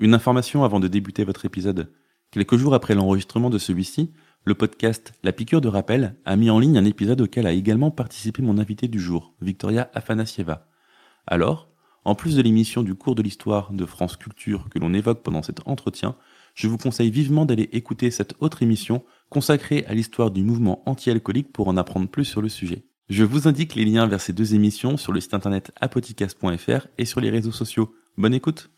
Une information avant de débuter votre épisode. Quelques jours après l'enregistrement de celui-ci, le podcast La piqûre de rappel a mis en ligne un épisode auquel a également participé mon invité du jour, Victoria Afanasieva. Alors, en plus de l'émission du cours de l'histoire de France Culture que l'on évoque pendant cet entretien, je vous conseille vivement d'aller écouter cette autre émission consacrée à l'histoire du mouvement anti-alcoolique pour en apprendre plus sur le sujet. Je vous indique les liens vers ces deux émissions sur le site internet apoticas.fr et sur les réseaux sociaux. Bonne écoute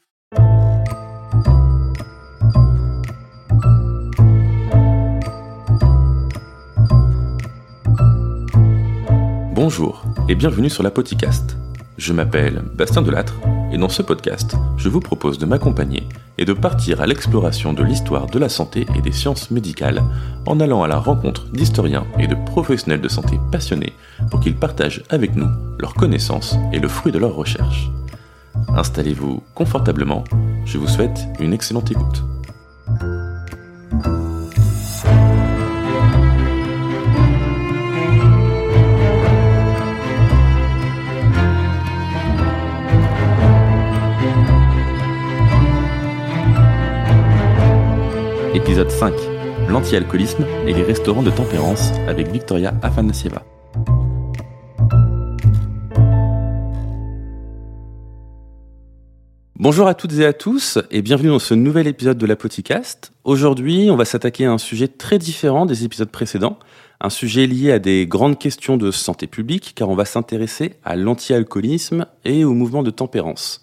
Bonjour et bienvenue sur l'Apoticast. Je m'appelle Bastien Delattre et dans ce podcast, je vous propose de m'accompagner et de partir à l'exploration de l'histoire de la santé et des sciences médicales en allant à la rencontre d'historiens et de professionnels de santé passionnés pour qu'ils partagent avec nous leurs connaissances et le fruit de leurs recherches. Installez-vous confortablement, je vous souhaite une excellente écoute. Épisode 5 L'anti-alcoolisme et les restaurants de tempérance avec Victoria Afanasieva. Bonjour à toutes et à tous et bienvenue dans ce nouvel épisode de la Podcast. Aujourd'hui, on va s'attaquer à un sujet très différent des épisodes précédents, un sujet lié à des grandes questions de santé publique car on va s'intéresser à l'anti-alcoolisme et au mouvement de tempérance.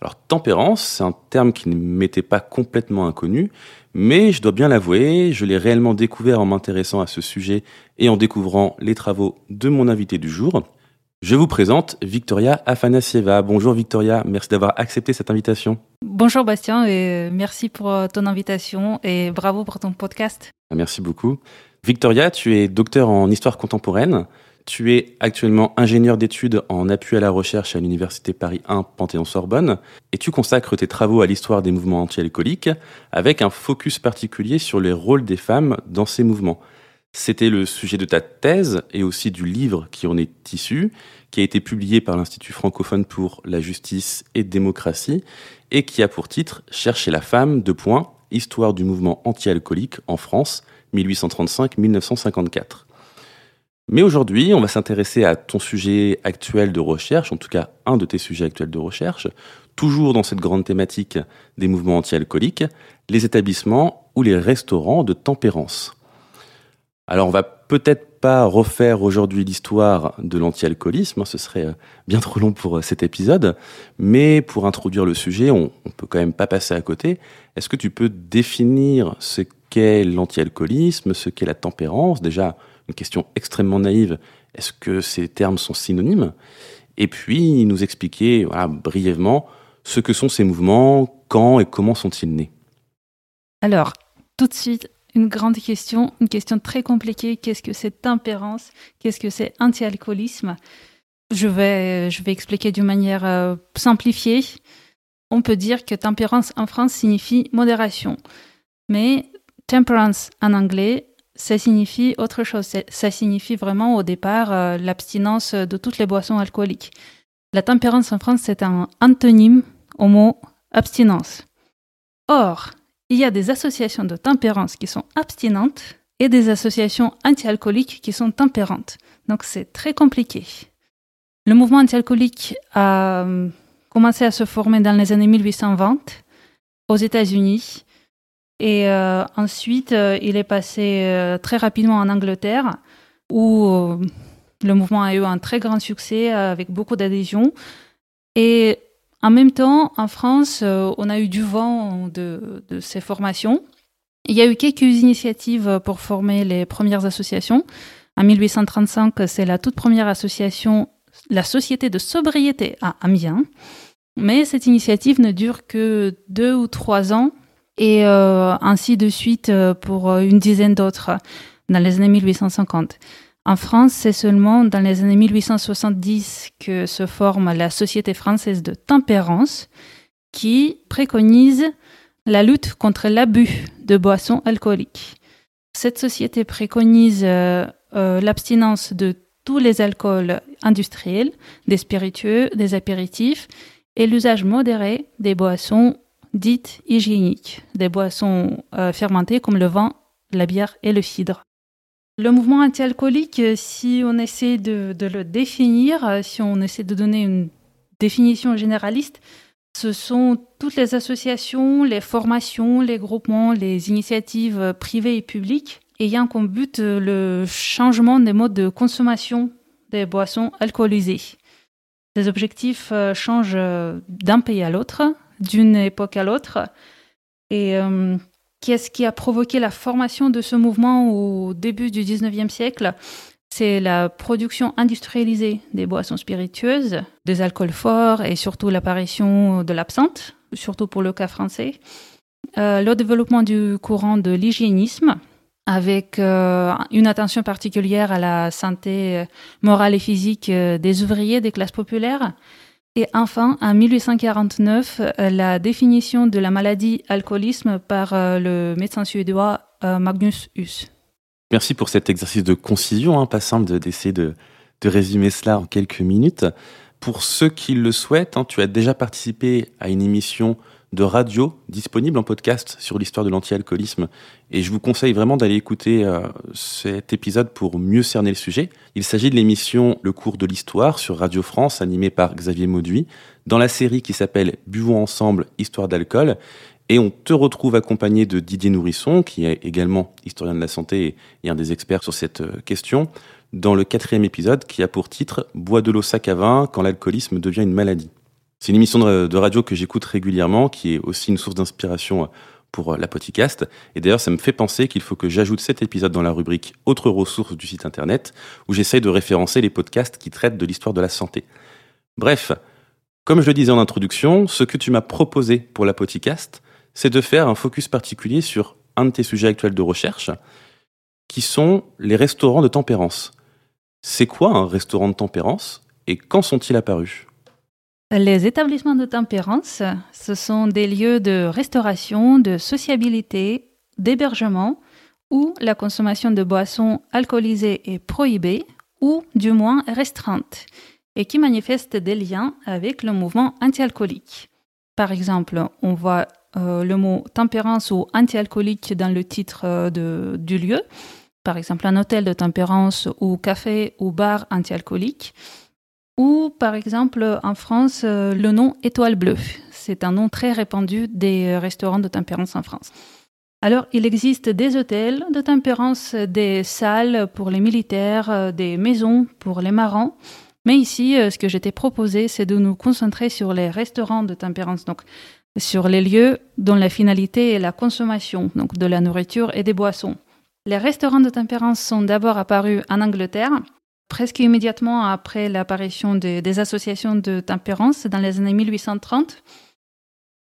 Alors tempérance, c'est un terme qui ne m'était pas complètement inconnu, mais je dois bien l'avouer, je l'ai réellement découvert en m'intéressant à ce sujet et en découvrant les travaux de mon invité du jour. Je vous présente Victoria Afanasieva. Bonjour Victoria, merci d'avoir accepté cette invitation. Bonjour Bastien et merci pour euh, ton invitation et bravo pour ton podcast. Merci beaucoup. Victoria, tu es docteur en histoire contemporaine. Tu es actuellement ingénieur d'études en appui à la recherche à l'Université Paris 1 Panthéon-Sorbonne et tu consacres tes travaux à l'histoire des mouvements anti-alcooliques avec un focus particulier sur les rôles des femmes dans ces mouvements. C'était le sujet de ta thèse et aussi du livre qui en est issu, qui a été publié par l'Institut francophone pour la justice et démocratie et qui a pour titre Chercher la femme, de points, histoire du mouvement anti-alcoolique en France 1835-1954. Mais aujourd'hui, on va s'intéresser à ton sujet actuel de recherche, en tout cas un de tes sujets actuels de recherche, toujours dans cette grande thématique des mouvements anti-alcooliques, les établissements ou les restaurants de tempérance. Alors on va peut-être pas refaire aujourd'hui l'histoire de l'anti-alcoolisme, hein, ce serait euh, bien trop long pour euh, cet épisode, mais pour introduire le sujet, on, on peut quand même pas passer à côté. Est-ce que tu peux définir ce qu'est l'anti-alcoolisme, ce qu'est la tempérance? Déjà, une question extrêmement naïve, est-ce que ces termes sont synonymes? Et puis nous expliquer brièvement ce que sont ces mouvements, quand et comment sont-ils nés. Alors, tout de suite, une grande question, une question très compliquée. Qu'est-ce que c'est tempérance Qu'est-ce que c'est anti-alcoolisme? Je vais, je vais expliquer d'une manière euh, simplifiée. On peut dire que tempérance en France signifie modération. Mais temperance en anglais ça signifie autre chose. Ça signifie vraiment au départ euh, l'abstinence de toutes les boissons alcooliques. La tempérance en France, c'est un antonyme au mot abstinence. Or, il y a des associations de tempérance qui sont abstinentes et des associations anti-alcooliques qui sont tempérantes. Donc c'est très compliqué. Le mouvement anti-alcoolique a euh, commencé à se former dans les années 1820 aux États-Unis et euh, ensuite, euh, il est passé euh, très rapidement en Angleterre, où le mouvement a eu un très grand succès avec beaucoup d'adhésions. Et en même temps, en France, on a eu du vent de, de, ces formations. Il y a eu quelques initiatives pour former les premières associations. En 1835, c'est la toute première association, la Société de sobriété à Amiens. Mais cette initiative ne dure que deux ou trois ans et euh, ainsi de suite euh, pour euh, une dizaine d'autres dans les années 1850. En France, c'est seulement dans les années 1870 que se forme la Société française de tempérance qui préconise la lutte contre l'abus de boissons alcooliques. Cette société préconise l'abstinence de tous les alcools industriels, des spiritueux, des apéritifs et l'usage modéré des boissons dites hygiéniques, des boissons euh, fermentées comme le vin, la bière et le cidre. Le mouvement anti-alcoolique, euh, si on essaie de, le définir, euh, si on essaie de donner une définition généraliste, ce sont toutes les associations, les formations, les groupements, les initiatives privées et publiques ayant comme but le changement des modes de consommation des boissons alcoolisées. Les objectifs changent d'un pays à l'autre, d'une époque à l'autre. Et euh, qu'est-ce qui a provoqué la formation de ce mouvement au début du 19e siècle? C'est la production industrialisée des boissons spiritueuses, des alcools forts et surtout l'apparition de l'absinthe, surtout pour le cas français. Euh, le développement du courant de l'hygiénisme, avec euh, une attention particulière à la santé morale et physique des ouvriers des classes populaires, et enfin, en 1849, euh, la définition de la maladie alcoolisme par euh, le médecin suédois euh, Magnus Hus. Merci pour cet exercice de concision, hein, pas simple d'essayer de, de, résumer cela en quelques minutes. Pour ceux qui le souhaitent, hein, tu as déjà participé à une émission de radio disponible en podcast sur l'histoire de l'anti-alcoolisme. Et je vous conseille vraiment d'aller écouter euh, cet épisode pour mieux cerner le sujet. Il s'agit de l'émission Le cours de l'histoire sur Radio France, animée par Xavier Mauduit, dans la série qui s'appelle Buvons ensemble, Histoire d'alcool. Et on te retrouve accompagné de Didier Nourisson, qui est également historien de la santé et un des experts sur cette euh, question, dans le quatrième épisode qui a pour titre Bois de l'eau sac à vin quand l'alcoolisme devient une maladie. C'est une émission de radio que j'écoute régulièrement, qui est aussi une source d'inspiration euh, pour euh, la. Et d'ailleurs, ça me fait penser qu'il faut que j'ajoute cet épisode dans la rubrique Autres ressources du site internet, où j'essaye de référencer les podcasts qui traitent de l'histoire de la santé. Bref, comme je le disais en introduction, ce que tu m'as proposé pour la c'est de faire un focus particulier sur un de tes sujets actuels de recherche, qui sont les restaurants de tempérance. C'est quoi un restaurant de tempérance et quand sont-ils apparus? Les établissements de tempérance, ce sont des lieux de restauration, de sociabilité, d'hébergement où la consommation de boissons alcoolisées est prohibée ou du moins restreinte et qui manifestent des liens avec le mouvement anti-alcoolique. Par exemple, on voit euh, le mot tempérance ou anti-alcoolique dans le titre euh, du lieu, par exemple un hôtel de tempérance ou café ou bar anti-alcoolique. Ou par exemple en France, euh, le nom Étoile Bleue. C'est un nom très répandu des euh, restaurants de tempérance en France. Alors, il existe des hôtels de tempérance, des salles pour les militaires, euh, des maisons pour les marins. Mais ici, ce que j'étais proposé, c'est de nous concentrer sur les restaurants de tempérance, donc sur les lieux dont la finalité est la consommation, donc de la nourriture et des boissons. Les restaurants de tempérance sont d'abord apparus en Angleterre, presque immédiatement après l'apparition des associations de tempérance dans les années 1830.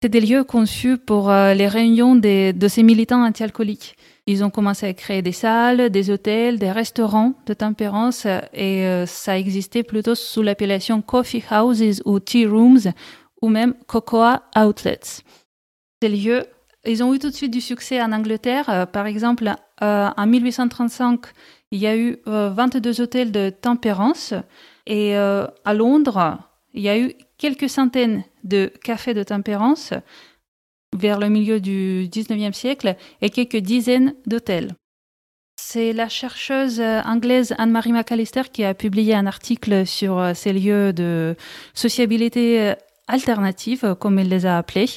C'est des lieux conçus pour euh, les réunions de ces militants anti-alcooliques. Ils ont commencé à créer des salles, des hôtels, des restaurants de tempérance et euh, ça existait plutôt sous l'appellation coffee houses ou tea rooms ou même cocoa outlets. Ces lieux, ils ont eu tout de suite du succès en Angleterre. Euh, par exemple, en 1835, il y a eu 22 euh, hôtels de tempérance et euh, à Londres, il y a eu quelques centaines de cafés de tempérance vers le milieu du 19e siècle et quelques dizaines d'hôtels. C'est la chercheuse anglaise Anne-Marie McAllister qui a publié un article sur euh, ces lieux de sociabilité alternatives, comme il les a appelées.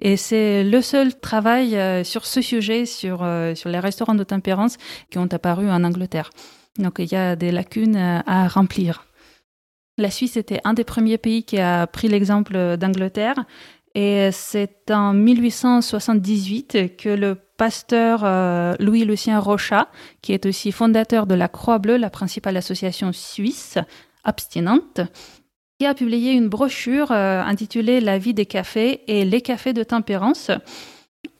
Et c'est le seul travail euh, sur ce sujet, sur, euh, sur les restaurants de tempérance qui ont apparu en Angleterre. Donc il y a des lacunes euh, à remplir. La Suisse était un des premiers pays qui a pris l'exemple d'Angleterre. Et c'est en 1878 que le pasteur Louis-Lucien Rochat, qui est aussi fondateur de la Croix-Bleue, la principale association suisse abstinente, qui a publié une brochure euh, intitulée La vie des cafés et les cafés de tempérance,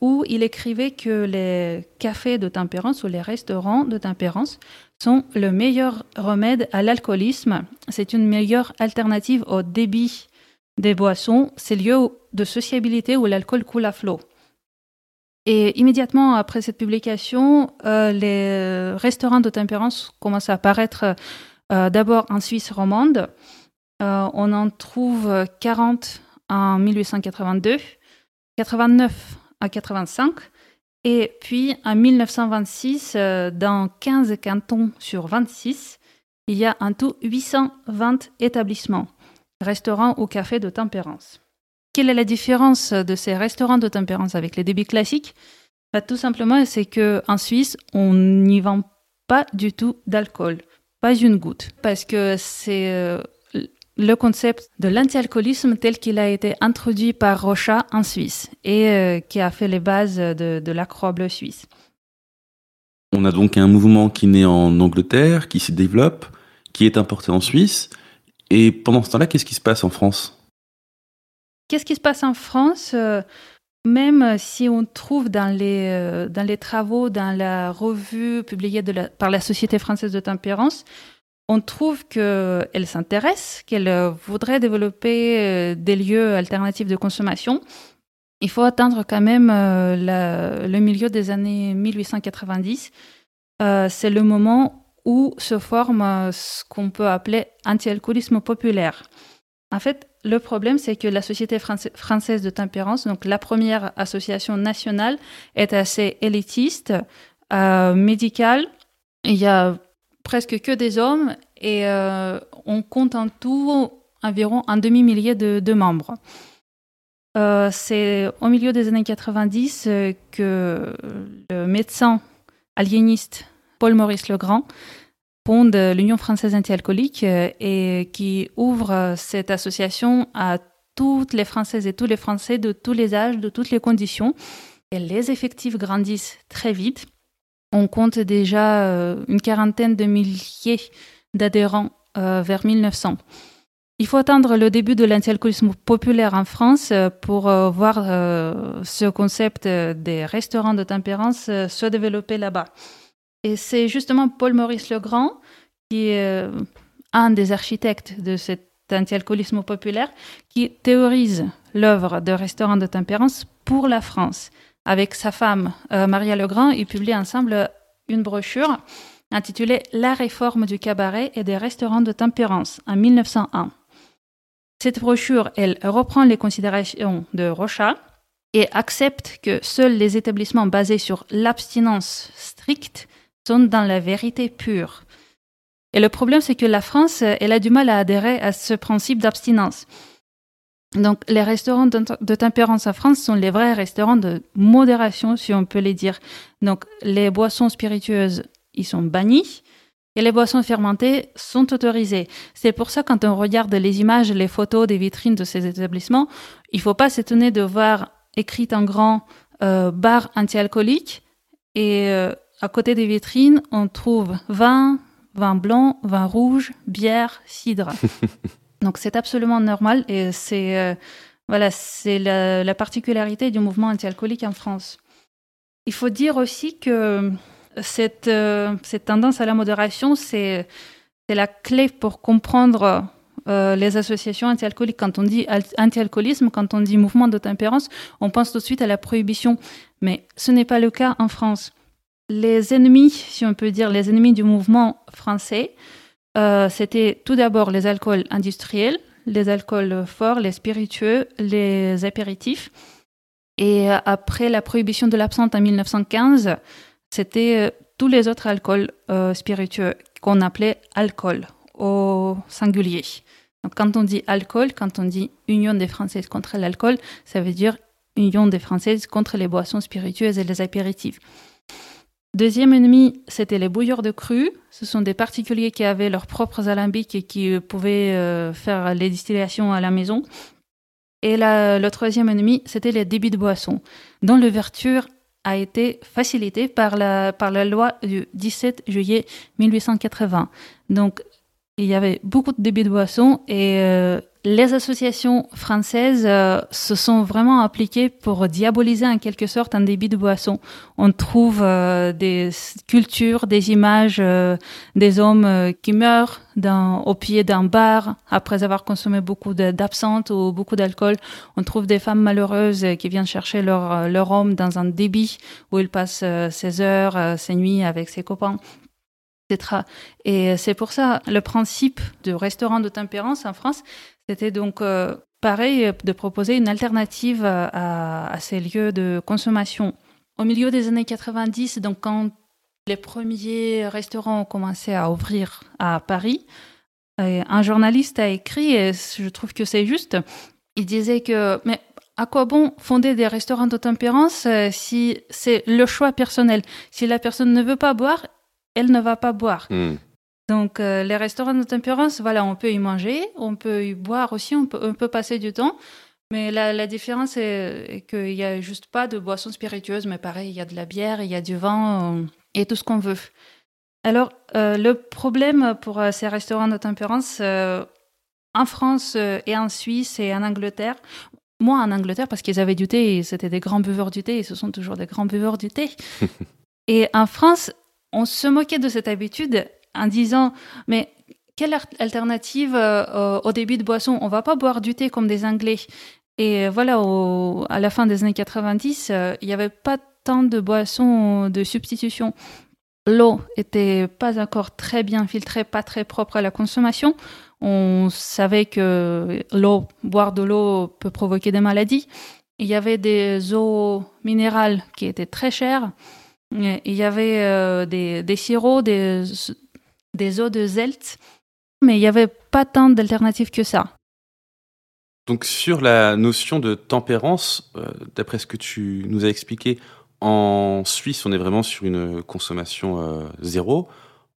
où il écrivait que les cafés de tempérance ou les restaurants de tempérance sont le meilleur remède à l'alcoolisme. C'est une meilleure alternative au débit des boissons, ces lieux de sociabilité où l'alcool coule à flot. Et immédiatement après cette publication, euh, les restaurants de tempérance commencent à apparaître euh, d'abord en Suisse romande, euh, on en trouve 40 en 1882 89 à 85. Et puis en 1926, euh, dans 15 cantons sur 26, il y a en tout 820 établissements, restaurants ou cafés de tempérance. Quelle est la différence de ces restaurants de tempérance avec les débits classiques? Bah, Tout simplement, c'est qu'en Suisse, on n'y vend pas du tout d'alcool, pas une goutte, parce que c'est euh, le concept de l'anti-alcoolisme tel qu'il a été introduit par Rocha en Suisse et euh, qui a fait les bases de, de la Croix Bleue suisse. On a donc un mouvement qui naît en Angleterre, qui s'y développe, qui est importé en Suisse. Et pendant ce temps-là, qu'est-ce qui se passe en France? Qu'est-ce qui se passe en France? Euh, Même si on trouve dans les, euh, dans les travaux, dans la revue publiée par la Société française de tempérance, on trouve qu'elle s'intéresse, qu'elle euh, voudrait développer euh, des lieux alternatifs de consommation. Il faut attendre quand même euh, le milieu des années 1890. c'est le moment où se forme ce qu'on peut appeler anti-alcoolisme populaire. En fait, le problème, c'est que la Société française de tempérance, donc la première association nationale, est assez élitiste, médicale. Il y a presque que des hommes et euh, on compte en tout environ un demi-millier de, membres. Euh, c'est au milieu des années 90 euh, que le médecin aliéniste Paul-Maurice Legrand fonde l'Union française anti-alcoolique et qui ouvre cette association à toutes les Françaises et tous les Français de tous les âges, de toutes les conditions. Et les effectifs grandissent très vite. On compte déjà euh, une quarantaine de milliers d'adhérents euh, vers 1900. Il faut attendre le début de l'anti-alcoolisme populaire en France euh, pour voir ce concept des restaurants de tempérance se développer là-bas. Et c'est justement Paul-Maurice Legrand, qui est un des architectes de cet anti-alcoolisme populaire, qui théorise l'œuvre de restaurants de tempérance pour la France avec sa femme euh, Maria Legrand, ils publient ensemble une brochure intitulée La réforme du cabaret et des restaurants de tempérance en 1901. Cette brochure, elle reprend les considérations de Rocha et accepte que seuls les établissements basés sur l'abstinence stricte sont dans la vérité pure. Et le problème, c'est que la France, elle a du mal à adhérer à ce principe d'abstinence. Donc, les restaurants de, tempérance en France sont les vrais restaurants de modération, si on peut les dire. Donc, les boissons spiritueuses, ils sont bannis et les boissons fermentées sont autorisées. C'est pour ça, quand on regarde les images, les photos des vitrines de ces établissements, il faut pas s'étonner de voir écrit en grand euh, bar anti-alcoolique et euh, à côté des vitrines, on trouve vin, vin blanc, vin rouge, bière, cidre. Donc c'est absolument normal et c'est euh, voilà, c'est la, particularité du mouvement anti-alcoolique en France. Il faut dire aussi que cette, euh, cette tendance à la modération, c'est la clé pour comprendre euh, les associations anti-alcooliques. Quand on dit anti-alcoolisme, quand on dit mouvement de tempérance, on pense tout de suite à la prohibition. Mais ce n'est pas le cas en France. Les ennemis, si on peut dire, les ennemis du mouvement français, euh, c'était tout d'abord les alcools industriels, les alcools forts, les spiritueux, les apéritifs. Et après la prohibition de l'absinthe en 1915, c'était euh, tous les autres alcools euh, spiritueux qu'on appelait alcool au singulier. Donc quand on dit alcool, quand on dit Union des Françaises contre l'alcool, ça veut dire Union des Françaises contre les boissons spiritueuses et les apéritifs. Deuxième ennemi, c'était les bouilleurs de cru. Ce sont des particuliers qui avaient leurs propres alambics et qui euh, pouvaient euh, faire les distillations à la maison. Et le troisième ennemi, c'était les débits de boissons, dont l'ouverture a été facilitée par la, par la loi du 17 juillet 1880. Donc, il y avait beaucoup de débits de boissons et euh, les associations françaises euh, se sont vraiment appliquées pour diaboliser en quelque sorte un débit de boisson. On trouve euh, des cultures, des images des hommes qui meurent dans, au pied d'un bar après avoir consommé beaucoup d'absinthe ou beaucoup d'alcool. On trouve des femmes malheureuses qui viennent chercher leur, leur homme dans un débit où il passe ses heures, ses nuits avec ses copains. Et c'est pour ça, le principe de restaurant de tempérance en France, c'était donc euh, pareil de proposer une alternative à, ces lieux de consommation. Au milieu des années 90, donc quand les premiers restaurants ont commencé à ouvrir à Paris, un journaliste a écrit, et je trouve que c'est juste, il disait que, mais à quoi bon fonder des restaurants de tempérance euh, si c'est le choix personnel? Si la personne ne veut pas boire, elle ne va pas boire. Hmm. Donc, euh, les restaurants de tempérance, voilà, on peut y manger, on peut y boire aussi, on peut, passer du temps. Mais la, différence est, qu'il n'y a juste pas de boissons spiritueuses, mais pareil, il y a de la bière, il y a du vin euh, et tout ce qu'on veut. Alors, euh, le problème pour ces restaurants de tempérance, en France et en Suisse et en Angleterre, moi en Angleterre, parce qu'ils avaient du thé, c'était des grands buveurs du thé, et ce sont toujours des grands buveurs du thé. et en France, on se moquait de cette habitude en disant mais quelle alternative euh, au débit de boisson? On va pas boire du thé comme des Anglais. Et voilà, à la fin des années 90, euh, il n'y avait pas tant de boissons de substitution. L'eau était pas encore très bien filtrée, pas très propre à la consommation. On savait que l'eau, boire de l'eau peut provoquer des maladies. Il y avait des eaux minérales qui étaient très chères. Il y avait euh, des, sirops, des, des eaux de Zelt, mais il n'y avait pas tant d'alternatives que ça. Donc sur la notion de tempérance, euh, d'après ce que tu nous as expliqué, en Suisse, on est vraiment sur une consommation euh, zéro.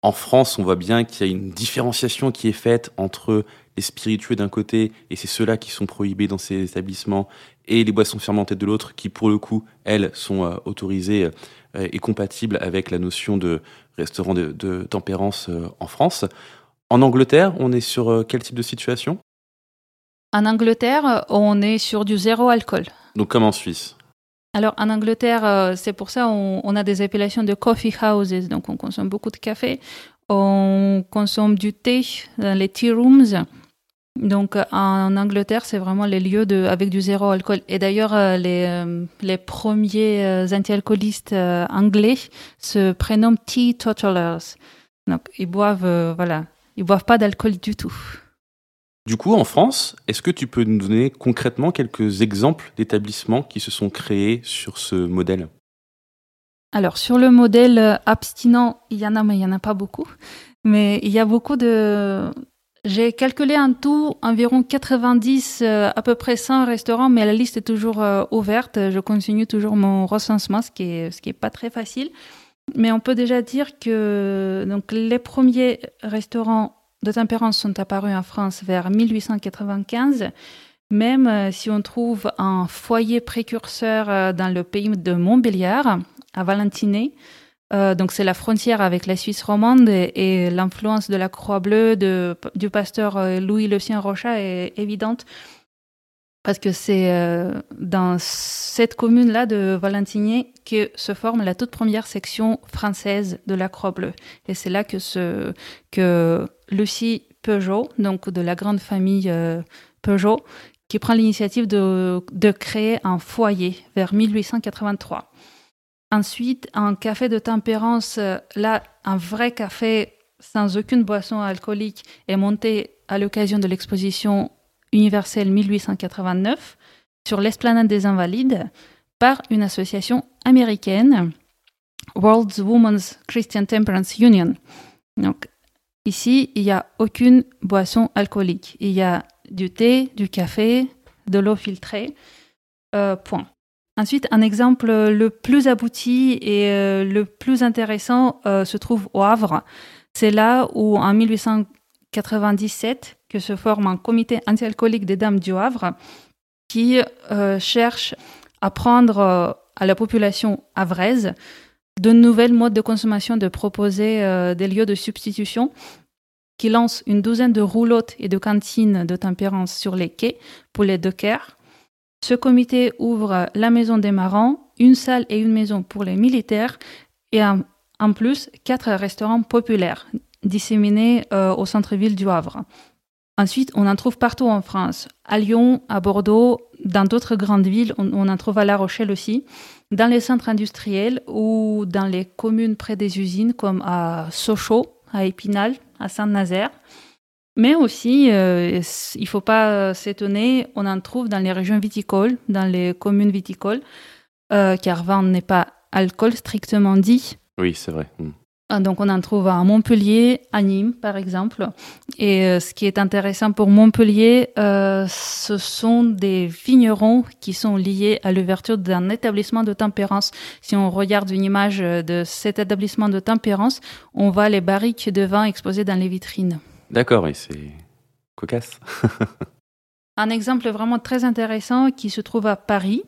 En France, on voit bien qu'il y a une différenciation qui est faite entre les spiritueux d'un côté, et c'est ceux-là qui sont prohibés dans ces établissements, et les boissons fermentées de l'autre, qui pour le coup, elles, sont autorisées et euh, compatible avec la notion de restaurant de, tempérance euh, en France. En Angleterre, on est sur euh, quel type de situation? En Angleterre, on est sur du zéro alcool. Donc comme en Suisse. Alors en Angleterre, c'est pour ça on, on a des appellations de coffee houses, donc on consomme beaucoup de café, on consomme du thé dans les tea rooms, donc en Angleterre, c'est vraiment les lieux de, avec du zéro alcool. Et d'ailleurs, euh, les, euh, les premiers euh, anti-alcoolistes anglais se prénomment teetotalers. Donc ils boivent, voilà, ils boivent pas d'alcool du tout. Du coup, en France, est-ce que tu peux nous donner concrètement quelques exemples d'établissements qui se sont créés sur ce modèle? Alors, sur le modèle abstinent, il y en a, mais il n'y en a pas beaucoup. Mais il y a beaucoup de, j'ai calculé en tout environ 90, euh, à peu près 100 restaurants, mais la liste est toujours euh, ouverte. Je continue toujours mon recensement, ce qui est, ce qui est pas très facile. Mais on peut déjà dire que donc, les premiers restaurants de tempérance sont apparus en France vers 1895. Même euh, si on trouve un foyer précurseur dans le pays de Montbéliard, à Valentiné, euh, donc c'est la frontière avec la Suisse romande et, l'influence de la Croix Bleue de, du pasteur euh, Louis Lucien Rochat est évidente parce que c'est euh, dans cette commune-là de Valentinier que se forme la toute première section française de la Croix Bleue. Et c'est là que Lucie Peugeot, donc de la grande famille Peugeot, qui prend l'initiative de, de créer un foyer vers 1883. Ensuite, un café de tempérance, euh, là, un vrai café sans aucune boisson alcoolique est monté à l'occasion de l'exposition universelle 1889 sur l'esplanade des Invalides par une association américaine, World Women's Christian Temperance Union. Donc, ici, il n'y a aucune boisson alcoolique. Il y a du thé, du café, de l'eau filtrée, euh, point. Ensuite, un exemple le plus abouti et euh, le plus intéressant euh, se trouve au Havre. C'est là où, en 1897, que se forme un comité anti-alcoolique des dames du Havre qui euh, cherche à prendre à la population havraise de nouvelles modes de consommation, de proposer des lieux de substitution qui lance une douzaine de roulottes et de cantines de tempérance sur les quais pour les dockers ce comité ouvre la maison des marins, une salle et une maison pour les militaires et en, plus quatre restaurants populaires disséminés euh, au centre-ville du Havre. Ensuite, on en trouve partout en France, à Lyon, à Bordeaux, dans d'autres grandes villes, on, en trouve à La Rochelle aussi, dans les centres industriels ou dans les communes près des usines comme à Sochaux, à Épinal, à Saint-Nazaire. Mais aussi, euh, il ne faut pas s'étonner, on en trouve dans les régions viticoles, dans les communes viticoles, euh, car vin n'est pas alcool strictement dit. Oui, c'est vrai. Hmm. Ah, donc on en trouve à Montpellier, à Nîmes par exemple. Et euh, ce qui est intéressant pour Montpellier, euh, ce sont des vignerons qui sont liés à l'ouverture d'un établissement de tempérance. Si on regarde une image de cet établissement de tempérance, on voit les barriques de vin exposées dans les vitrines. D'accord, et c'est cocasse. Un exemple vraiment très intéressant qui se trouve à Paris.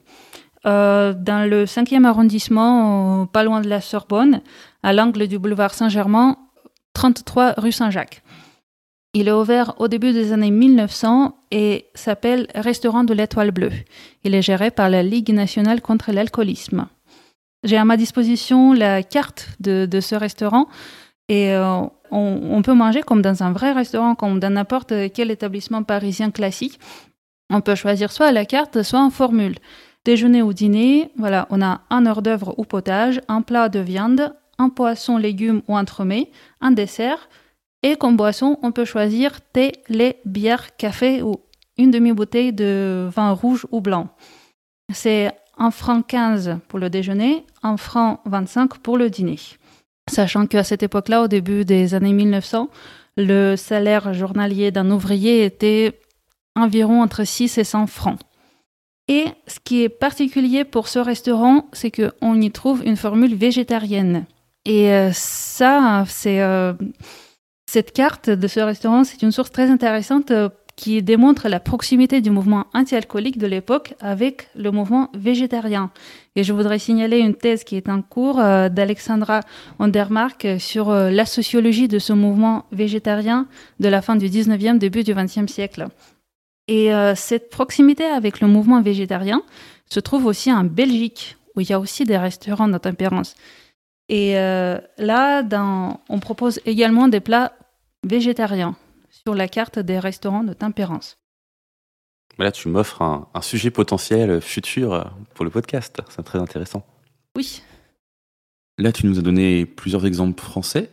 Euh, dans le 5e arrondissement, pas loin de la Sorbonne, à l'angle du boulevard Saint-Germain, 33 rue Saint-Jacques. Il est ouvert au début des années 1900 et s'appelle Restaurant de l'Étoile Bleue. Il est géré par la Ligue nationale contre l'alcoolisme. J'ai à ma disposition la carte de, ce restaurant et euh, on, peut manger comme dans un vrai restaurant, comme dans n'importe quel établissement parisien classique. On peut choisir soit la carte, soit en formule. Déjeuner ou dîner, voilà, on a un hors d'œuvre ou potage, un plat de viande, un poisson, légumes ou entremets, un dessert. Et comme boisson, on peut choisir thé, lait, bière, café ou une demi-bouteille de vin rouge ou blanc. C'est un franc 15 pour le déjeuner, un franc 25 pour le dîner. Sachant qu'à cette époque-là, au début des années 1900, le salaire journalier d'un ouvrier était environ entre 6 et 100 francs. Et ce qui est particulier pour ce restaurant, c'est qu'on y trouve une formule végétarienne. Et euh, ça, c'est euh, cette carte de ce restaurant, c'est une source très intéressante euh, qui démontre la proximité du mouvement anti-alcoolique de l'époque avec le mouvement végétarien. Et je voudrais signaler une thèse qui est en cours d'Alexandra Ondermark sur la sociologie de ce mouvement végétarien de la fin du 19e, début du 20e siècle. Et euh, cette proximité avec le mouvement végétarien se trouve aussi en Belgique, où il y a aussi des restaurants de tempérance. Et euh, là, on propose également des plats végétariens sur la carte des restaurants de tempérance. Là, tu m'offres un, un, sujet potentiel futur pour le podcast. C'est très intéressant. Oui. Là, tu nous as donné plusieurs exemples français.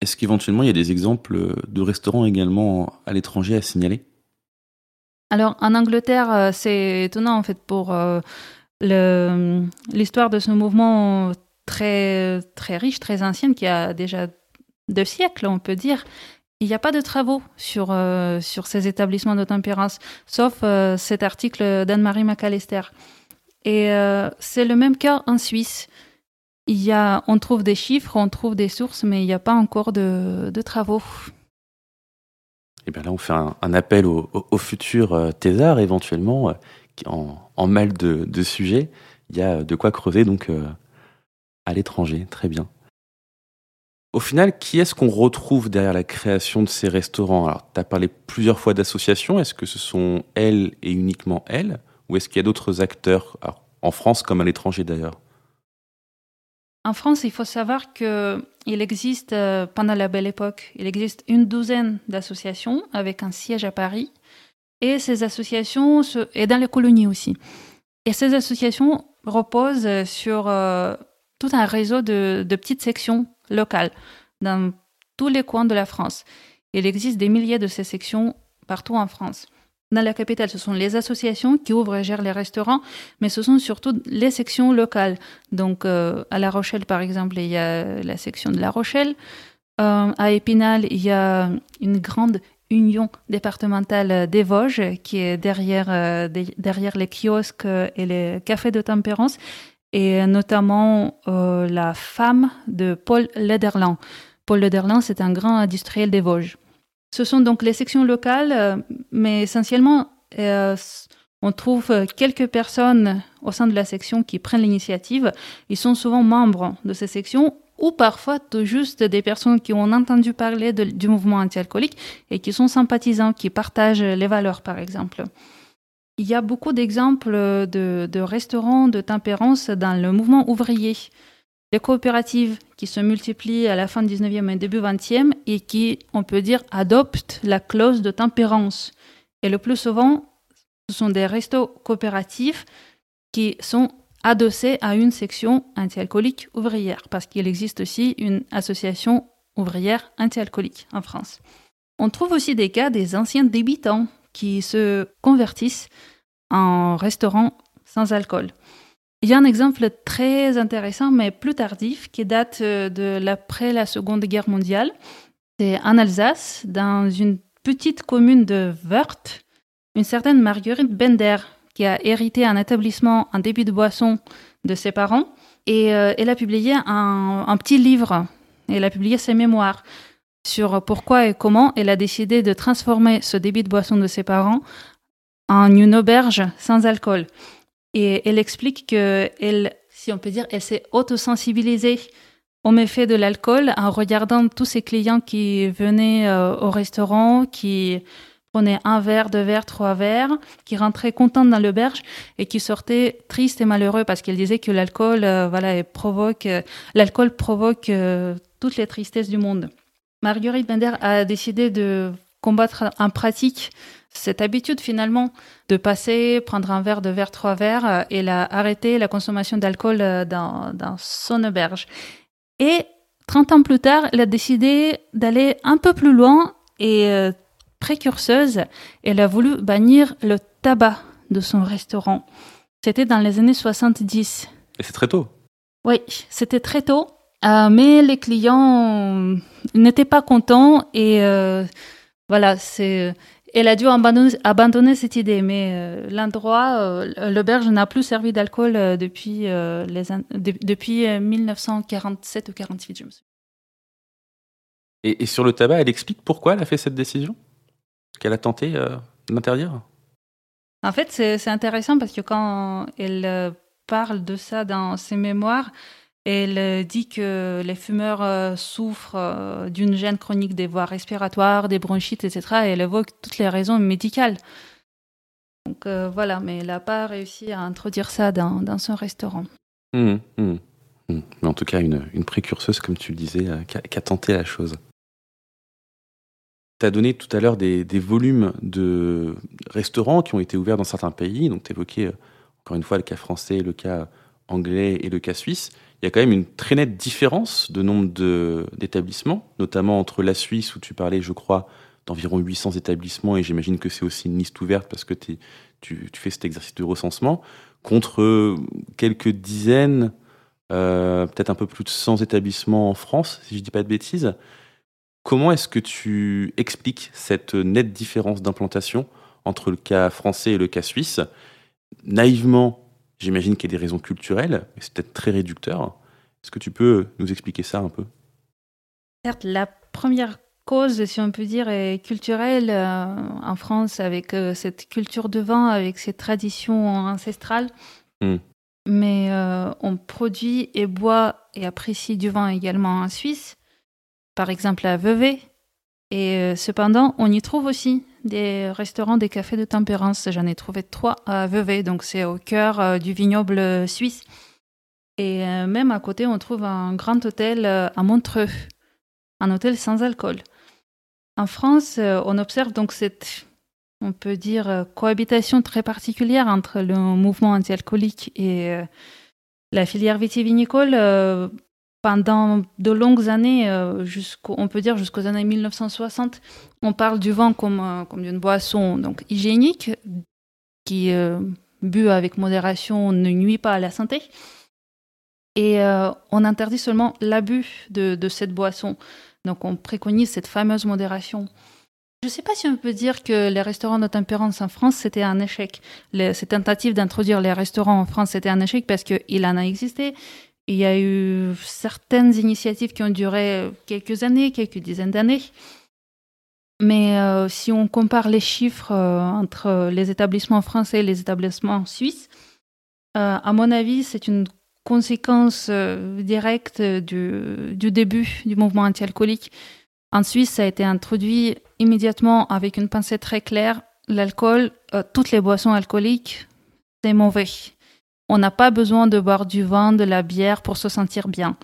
Est-ce qu'éventuellement, il y a des exemples de restaurants également à l'étranger à signaler? Alors en Angleterre, euh, c'est étonnant en fait pour euh, l'histoire de ce mouvement très très riche, très ancien, qui a déjà deux siècles, on peut dire. Il n'y a pas de travaux sur, euh, ces établissements de tempérance, sauf cet article d'Anne-Marie McAllister. Et c'est le même cas en Suisse. Il y a, on trouve des chiffres, on trouve des sources, mais il n'y a pas encore de, travaux. Et eh bien là, on fait un, appel au, futur euh, thésard, éventuellement, euh, en, en, mal de, de, sujets. Il y a de quoi creuser donc euh, à l'étranger. Très bien. Au final, qui est-ce qu'on retrouve derrière la création de ces restaurants? Alors, tu as parlé plusieurs fois d'associations. Est-ce que ce sont elles et uniquement elles? Ou est-ce qu'il y a d'autres acteurs, en France comme à l'étranger d'ailleurs? En France, il faut savoir qu'il existe, euh, pendant la belle époque, il existe une douzaine d'associations avec un siège à Paris. Et ces associations, et dans les colonies aussi. Et ces associations reposent sur euh, tout un réseau de, de petites sections locales dans tous les coins de la France. Il existe des milliers de ces sections partout en France. Dans la capitale, ce sont les associations qui ouvrent et gèrent les restaurants, mais ce sont surtout les sections locales. Donc, euh, à La Rochelle, par exemple, il y a la section de La Rochelle. Euh, à Épinal, il y a une grande union départementale des Vosges qui est derrière, euh, derrière les kiosques et les cafés de tempérance, et notamment la femme de Paul Lederland. Paul Lederland, c'est un grand industriel des Vosges. Ce sont donc les sections locales, euh, mais essentiellement, euh, on trouve quelques personnes au sein de la section qui prennent l'initiative. Ils sont souvent membres de ces sections ou parfois juste des personnes qui ont entendu parler du mouvement anti-alcoolique et qui sont sympathisants, qui partagent les valeurs, par exemple. Il y a beaucoup d'exemples de, restaurants de tempérance dans le mouvement ouvrier les coopératives qui se multiplient à la fin du 19e et début 20e et qui, on peut dire, adoptent la clause de tempérance. Et le plus souvent, ce sont des restos coopératifs qui sont adossés à une section anti-alcoolique ouvrière, parce qu'il existe aussi une association ouvrière anti-alcoolique en France. On trouve aussi des cas des anciens débitants qui se convertissent en restaurant sans alcool. Il y a un exemple très intéressant, mais plus tardif, qui date euh, de l'après la Seconde Guerre mondiale. C'est en Alsace, dans une petite commune de Wörth, une certaine Marguerite Bender, qui a hérité un établissement en débit de boisson de ses parents, et euh, elle a publié un, un petit livre. Elle a publié ses mémoires sur pourquoi et comment elle a décidé de transformer ce débit de boisson de ses parents en une auberge sans alcool. Et elle explique que elle, si on peut dire, elle s'est autosensibilisée au méfait de l'alcool en regardant tous ses clients qui venaient euh, au restaurant, qui prenaient un verre, deux verres, trois verres, qui rentraient contents dans l'auberge et qui sortaient tristes et malheureux parce qu'elle disait que l'alcool, euh, voilà, provoque, euh, l'alcool provoque toutes les tristesses du monde. Marguerite Bender a décidé de combattre en pratique cette habitude finalement de passer, prendre un verre, deux verres, trois verres, et a arrêté la consommation d'alcool euh, dans, son auberge. Et 30 ans plus tard, elle a décidé d'aller un peu plus loin et euh, précurseuse, elle a voulu bannir le tabac de son restaurant. C'était dans les années 70. Et c'est très tôt? Oui, c'était très tôt. Euh, mais les clients n'étaient pas contents et euh, voilà, c'est. Elle a dû abandonner, cette idée, mais euh, l'endroit, l'auberge n'a plus servi d'alcool depuis, les, depuis 1947 ou 48, je me souviens. Et, et, sur le tabac, elle explique pourquoi elle a fait cette décision? Qu'elle a tenté d'interdire? En fait, c'est intéressant parce que quand elle parle de ça dans ses mémoires, elle euh, dit que les fumeurs euh, souffrent euh, d'une gêne chronique des voies respiratoires, des bronchites, etc. Et elle évoque toutes les raisons médicales. Donc voilà, mais elle n'a pas réussi à introduire ça dans, son restaurant. Mmh, mmh, mmh. Mais en tout cas, une, précurseuse, comme tu le disais, qui a, tenté la chose. Tu as donné tout à l'heure des, des, volumes de restaurants qui ont été ouverts dans certains pays. Donc tu évoquais encore une fois le cas français, le cas anglais et le cas suisse il y a quand même une très nette différence de nombre d'établissements, notamment entre la Suisse, où tu parlais, je crois, d'environ 800 établissements, et j'imagine que c'est aussi une liste ouverte parce que tu, fais cet exercice de recensement, contre quelques dizaines, euh, peut-être un peu plus de 100 établissements en France, si je ne dis pas de bêtises. Comment est-ce que tu expliques cette nette différence d'implantation entre le cas français et le cas suisse? Naïvement, J'imagine qu'il y a des raisons culturelles, mais c'est peut-être très réducteur. Est-ce que tu peux nous expliquer ça un peu? Certes, la première cause, si on peut dire, est culturelle euh, en France, avec euh, cette culture de vin, avec ces traditions ancestrales. Hmm. Mais euh, on produit et boit et apprécie du vin également en Suisse, par exemple à Vevey. Et cependant, on y trouve aussi des restaurants, des cafés de tempérance. J'en ai trouvé trois à Vevey, donc c'est au cœur euh, du vignoble suisse. Et euh, même à côté, on trouve un grand hôtel euh, à Montreux, un hôtel sans alcool. En France, on observe donc cette, on peut dire, cohabitation très particulière entre le mouvement anti-alcoolique et la filière vitivinicole pendant de longues années, euh, on peut dire jusqu'aux années 1960, on parle du vin comme, euh, comme d'une boisson donc hygiénique qui, euh, bu avec modération, ne nuit pas à la santé. Et on interdit seulement l'abus de, de, cette boisson. Donc on préconise cette fameuse modération. Je ne sais pas si on peut dire que les restaurants de tempérance en France, c'était un échec. cette tentative d'introduire les restaurants en France, c'était un échec parce qu'il en a existé. Il y a eu certaines initiatives qui ont duré quelques années, quelques dizaines d'années. Mais euh, si on compare les chiffres euh, entre les établissements français et les établissements suisses, euh, à mon avis, c'est une conséquence directe du, du, début du mouvement anti-alcoolique. En Suisse, ça a été introduit immédiatement avec une pensée très claire. L'alcool, toutes les boissons alcooliques, c'est mauvais. On n'a pas besoin de boire du vin, de la bière pour se sentir bien.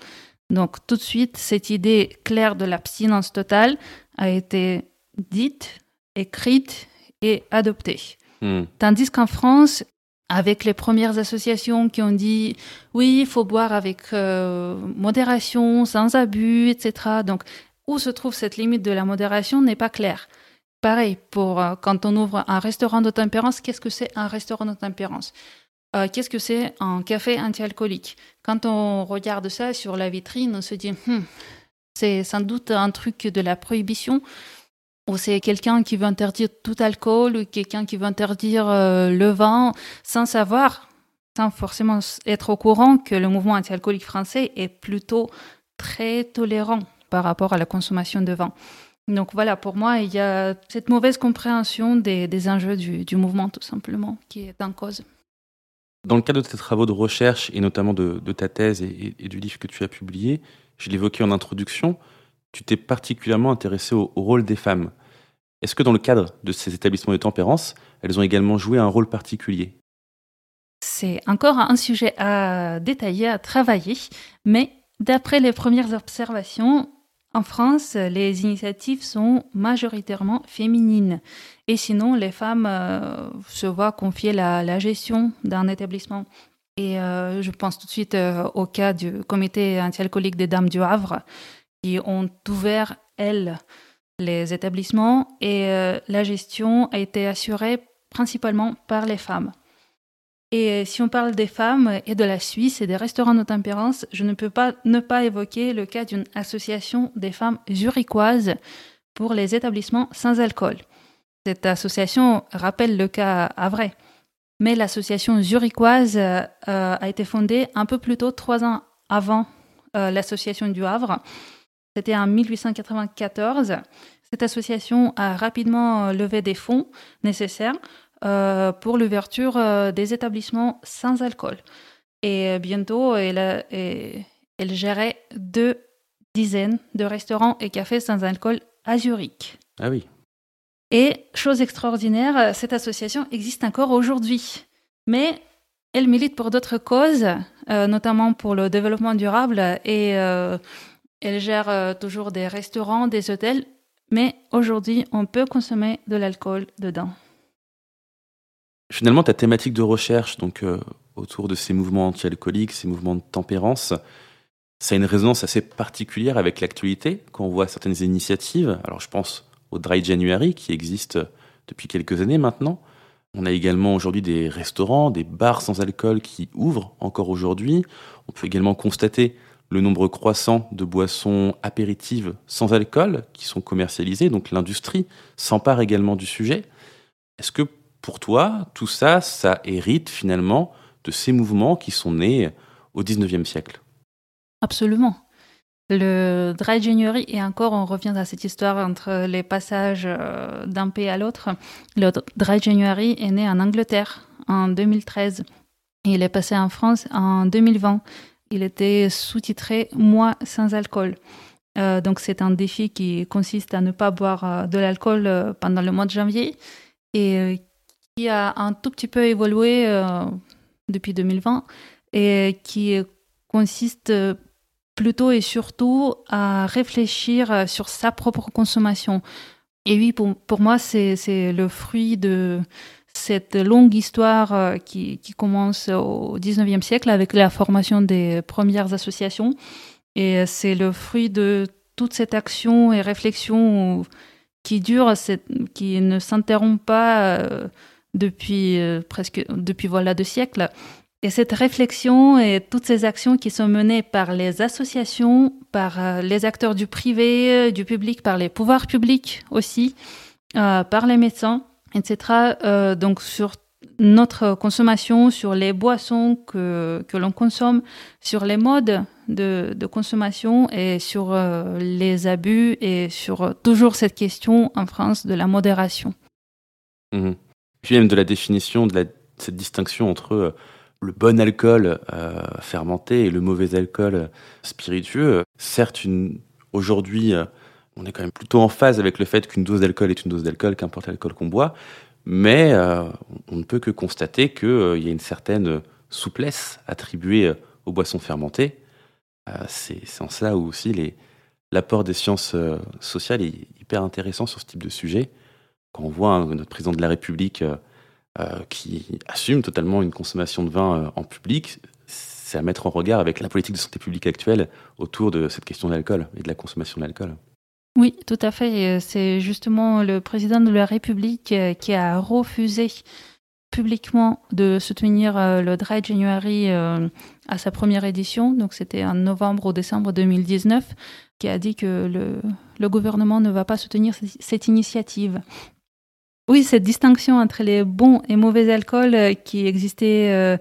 Donc tout de suite, cette idée claire de l'abstinence totale a été dite, écrite et adoptée. Hmm. Tandis qu'en France, avec les premières associations qui ont dit oui, il faut boire avec euh, modération, sans abus, etc. Donc où se trouve cette limite de la modération n'est pas clair. Pareil, pour euh, quand on ouvre un restaurant de tempérance, qu'est-ce que c'est un restaurant de tempérance? Euh, Qu'est-ce que c'est un café anti-alcoolique? Quand on regarde ça sur la vitrine, on se dit, hmm, c'est sans doute un truc de la prohibition, ou c'est quelqu'un qui veut interdire tout alcool, ou quelqu'un qui veut interdire euh, le vin, sans savoir, sans forcément être au courant que le mouvement anti-alcoolique français est plutôt très tolérant par rapport à la consommation de vin. Donc voilà, pour moi, il y a cette mauvaise compréhension des, enjeux du, mouvement, tout simplement, qui est en cause. Dans le cadre de tes travaux de recherche, et notamment de, ta thèse et, du livre que tu as publié, je l'évoquais en introduction, tu t'es particulièrement intéressé au, rôle des femmes. Est-ce que dans le cadre de ces établissements de tempérance, elles ont également joué un rôle particulier? C'est encore un sujet à détailler, à travailler, mais d'après les premières observations, en France, les initiatives sont majoritairement féminines. Et sinon, les femmes euh, se voient confier la, gestion d'un établissement. Et euh, je pense tout de suite euh, au cas du comité anti-alcoolique des Dames du Havre, qui ont ouvert, elles, les établissements. Et la gestion a été assurée principalement par les femmes. Et si on parle des femmes et de la Suisse et des restaurants de tempérance, je ne peux pas ne pas évoquer le cas d'une association des femmes zurichoises pour les établissements sans alcool. Cette association rappelle le cas à vrai. Mais l'association zurichoise euh, a été fondée un peu plus tôt, trois ans avant euh, l'association du Havre. C'était en 1894. Cette association a rapidement levé des fonds nécessaires euh, pour l'ouverture euh, des établissements sans alcool. Et euh, bientôt, elle, elle gérait deux dizaines de restaurants et cafés sans alcool à Zurich. Ah oui. Et chose extraordinaire, cette association existe encore aujourd'hui. Mais elle milite pour d'autres causes, notamment pour le développement durable, et elle gère toujours des restaurants, des hôtels. Mais aujourd'hui, on peut consommer de l'alcool dedans. Finalement, ta thématique de recherche, donc euh, autour de ces mouvements anti-alcooliques, ces mouvements de tempérance, ça a une résonance assez particulière avec l'actualité quand on voit certaines initiatives. Alors, je pense au Dry January qui existe depuis quelques années maintenant. On a également aujourd'hui des restaurants, des bars sans alcool qui ouvrent encore aujourd'hui. On peut également constater le nombre croissant de boissons apéritives sans alcool qui sont commercialisées. Donc l'industrie s'empare également du sujet. Est-ce que pour toi, tout ça, ça hérite finalement de ces mouvements qui sont nés au 19e siècle. Absolument. Le Dry January, et encore on revient à cette histoire entre les passages euh, d'un pays à l'autre, le Dry January est né en Angleterre en 2013. Il est passé en France en 2020. Il était sous-titré Moi sans alcool. Euh, donc c'est un défi qui consiste à ne pas boire euh, de l'alcool pendant le mois de janvier et qui a un tout petit peu évolué euh, depuis 2020 et qui consiste plutôt et surtout à réfléchir sur sa propre consommation. Et oui, pour, moi, c'est le fruit de cette longue histoire euh, qui, qui, commence au 19e siècle avec la formation des premières associations. Et c'est le fruit de toute cette action et réflexion qui dure, qui ne s'interrompt pas. Depuis euh, presque depuis voilà deux siècles. Et cette réflexion et toutes ces actions qui sont menées par les associations, par euh, les acteurs du privé, euh, du public, par les pouvoirs publics aussi, par les médecins, etc. donc sur notre consommation, sur les boissons que, que l'on consomme, sur les modes de, de consommation et sur les abus et sur toujours cette question en France de la modération. Mmh puis même de la définition de cette distinction entre euh, le bon alcool euh, fermenté et le mauvais alcool spiritueux. Certes, aujourd'hui, euh, on est quand même plutôt en phase avec le fait qu'une dose d'alcool est une dose d'alcool, qu'importe l'alcool qu'on boit, mais on ne peut que constater qu'il y a une certaine souplesse attribuée aux boissons fermentées. C'est en ça où aussi l'apport des sciences sociales est hyper intéressant sur ce type de sujet quand on voit notre président de la République euh, euh, qui assume totalement une consommation de vin euh, en public, c'est à mettre en regard avec la politique de santé publique actuelle autour de cette question de l'alcool et de la consommation de l'alcool. Oui, tout à fait. C'est justement le président de la République euh, qui a refusé publiquement de soutenir euh, le Dry January euh, à sa première édition. Donc c'était en novembre ou décembre 2019, qui a dit que le gouvernement ne va pas soutenir cette initiative. Oui, cette distinction entre les bons et mauvais alcools qui existait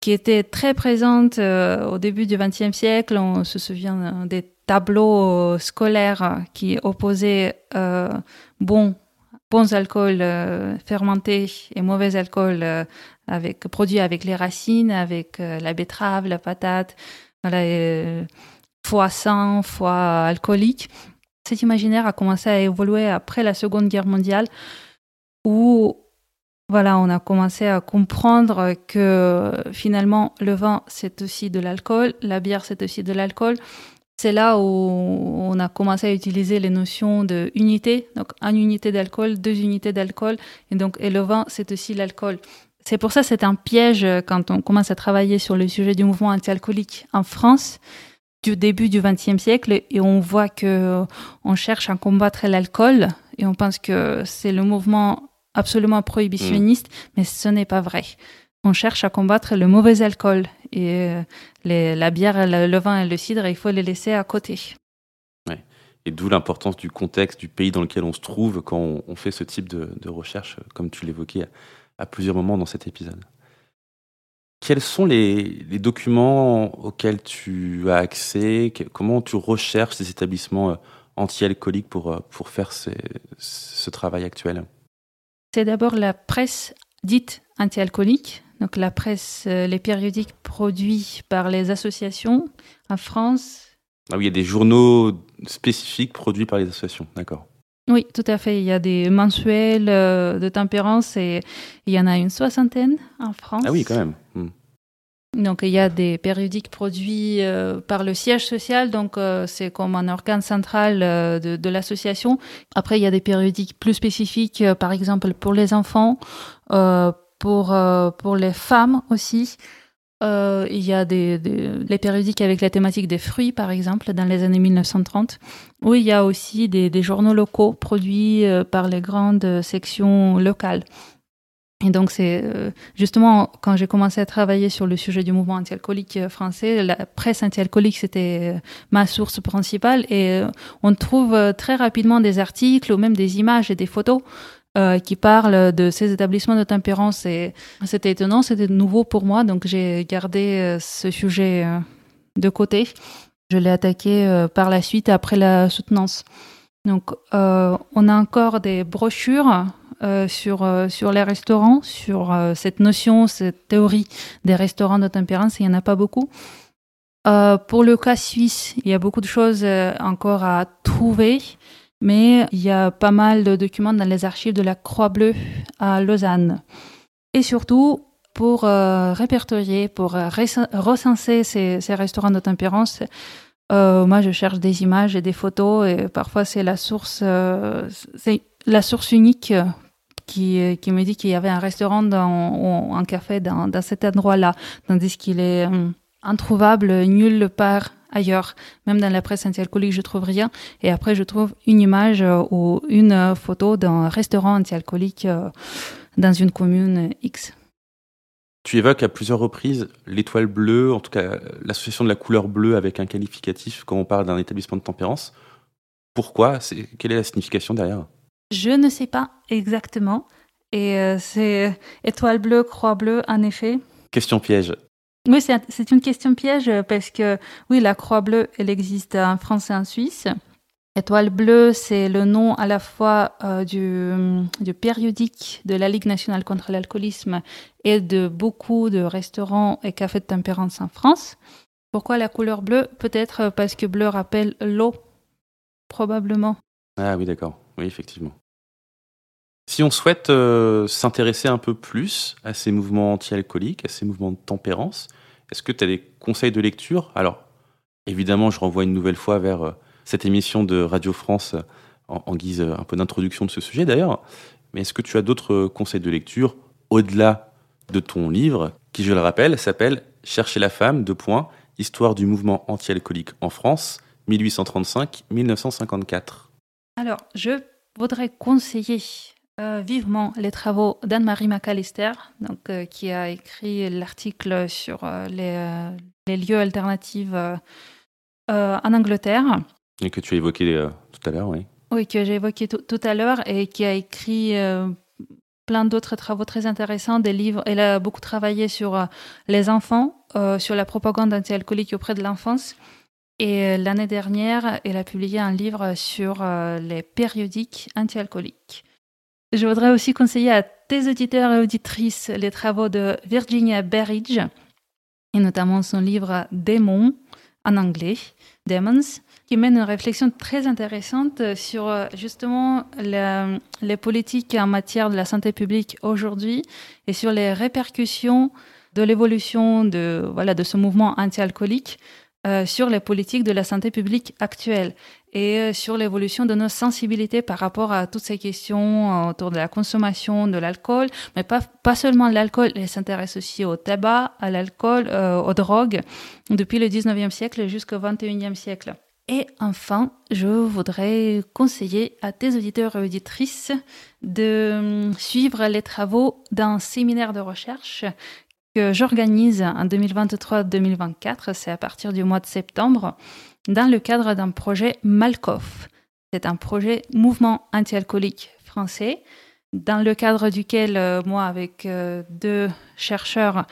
qui était très présente au début du XXe siècle. On se souvient des tableaux scolaires qui opposaient euh, bons, bons alcools euh, fermentés et mauvais alcools euh, avec, produits avec les racines, avec la betterave, la patate, voilà, foie sain, foie alcoolique. Cet imaginaire a commencé à évoluer après la Seconde Guerre mondiale où voilà, on a commencé à comprendre que finalement le vin c'est aussi de l'alcool, la bière c'est aussi de l'alcool. C'est là où on a commencé à utiliser les notions de unité, donc une unité d'alcool, deux unités d'alcool, et donc et le vin, c'est aussi l'alcool. C'est pour ça c'est un piège quand on commence à travailler sur le sujet du mouvement anti-alcoolique en France du début du XXe siècle. Et on voit que on cherche à combattre l'alcool. Et on pense que c'est le mouvement absolument prohibitionniste, mmh. mais ce n'est pas vrai on cherche à combattre le mauvais alcool. Et euh, la bière, le, vin et le cidre, il faut les laisser à côté. Et d'où l'importance du contexte du pays dans lequel on se trouve quand on, fait ce type de, recherche, comme tu l'évoquais à, plusieurs moments dans cet épisode. Quels sont les, documents auxquels tu as accès? Comment tu recherches ces établissements euh, anti-alcooliques pour, euh, pour faire ce travail actuel? C'est d'abord la presse dite anti-alcoolique, donc la presse, euh, les périodiques produits par les associations en France. Ah oui, il y a des journaux spécifiques produits par les associations, d'accord. Oui, tout à fait. Il y a des mensuels euh, de tempérance et il y en a une soixantaine en France. Ah oui, quand même. Hmm. Donc il y a des périodiques produits euh, par le siège social, donc c'est comme un organe central de, de l'association. Après il y a des périodiques plus spécifiques, par exemple pour les enfants, pour, euh, pour les femmes aussi. Euh, il y a des, les périodiques avec la thématique des fruits, par exemple, dans les années 1930, où il y a aussi des, des journaux locaux produits euh, par les grandes sections locales. Et donc, c'est justement quand j'ai commencé à travailler sur le sujet du mouvement anti-alcoolique français, la presse anti-alcoolique, c'était ma source principale. Et on trouve très rapidement des articles ou même des images et des photos euh, qui parle de ces établissements de tempérance. Et c'était étonnant, c'était nouveau pour moi, donc j'ai gardé euh, ce sujet euh, de côté. Je l'ai attaqué par la suite après la soutenance. Donc, on a encore des brochures sur, sur les restaurants, sur cette notion, cette théorie des restaurants de tempérance. Il n'y en a pas beaucoup. pour le cas suisse, il y a beaucoup de choses encore à trouver mais il y a pas mal de documents dans les archives de la Croix-Bleue à Lausanne. Et surtout, pour euh, répertorier, pour euh, recenser ces, restaurants de tempérance, euh, moi je cherche des images et des photos et parfois c'est la source, c'est la source unique qui, qui me dit qu'il y avait un restaurant ou un café dans, cet endroit-là, tandis qu'il est introuvable nulle part ailleurs. Même dans la presse anti-alcoolique, je trouve rien. Et après, je trouve une image euh, ou une euh, photo d'un restaurant anti-alcoolique euh, dans une commune X. Tu évoques à plusieurs reprises l'étoile bleue, en tout cas l'association de la couleur bleue avec un qualificatif quand on parle d'un établissement de tempérance. Pourquoi? Quelle est la signification derrière? Je ne sais pas exactement. Et c'est étoile bleue, croix bleue, en effet. Question piège. Oui, c'est une question piège parce que, oui, la Croix bleue, elle existe en France et en Suisse. Étoile bleue, c'est le nom à la fois euh, du, du, périodique de la Ligue nationale contre l'alcoolisme et de beaucoup de restaurants et cafés de tempérance en France. Pourquoi la couleur bleue? Peut-être parce que bleu rappelle l'eau, probablement. Ah oui, d'accord. Oui, effectivement. Si on souhaite euh, s'intéresser un peu plus à ces mouvements anti-alcooliques, à ces mouvements de tempérance, est-ce que tu as des conseils de lecture? Alors, évidemment, je renvoie une nouvelle fois vers euh, cette émission de Radio France en, guise euh, un peu d'introduction de ce sujet d'ailleurs. Mais est-ce que tu as d'autres conseils de lecture au-delà de ton livre, qui, je le rappelle, s'appelle Chercher la femme, deux points, Histoire du mouvement anti-alcoolique en France, 1835-1954 Alors, je voudrais conseiller vivement les travaux d'Anne-Marie McAllister, donc, qui a écrit l'article sur les, les, lieux alternatifs en Angleterre. Et que tu as évoqué tout à l'heure, oui. Oui, que j'ai évoqué tout à l'heure et qui a écrit plein d'autres travaux très intéressants, des livres. Elle a beaucoup travaillé sur euh, les enfants, euh, sur la propagande anti-alcoolique auprès de l'enfance. Et euh, l'année dernière, elle a publié un livre sur les périodiques anti-alcooliques. Je voudrais aussi conseiller à tes auditeurs et auditrices les travaux de Virginia Berridge, et notamment son livre Démons, en anglais, Demons, qui mène une réflexion très intéressante sur euh, justement les politiques en matière de la santé publique aujourd'hui et sur les répercussions de l'évolution de, voilà, de ce mouvement anti-alcoolique euh, sur les politiques de la santé publique actuelle et euh, sur l'évolution de nos sensibilités par rapport à toutes ces questions autour de la consommation de l'alcool, mais pas, pas seulement l'alcool, elle s'intéresse aussi au tabac, à l'alcool, aux drogues, depuis le 19e siècle jusqu'au 21e siècle. Et enfin, je voudrais conseiller à tes auditeurs et auditrices de suivre les travaux d'un séminaire de recherche que j'organise en 2023-2024, c'est à partir du mois de septembre, dans le cadre d'un projet Malkoff. C'est un projet mouvement anti-alcoolique français, dans le cadre duquel euh, moi, avec euh, deux chercheurs,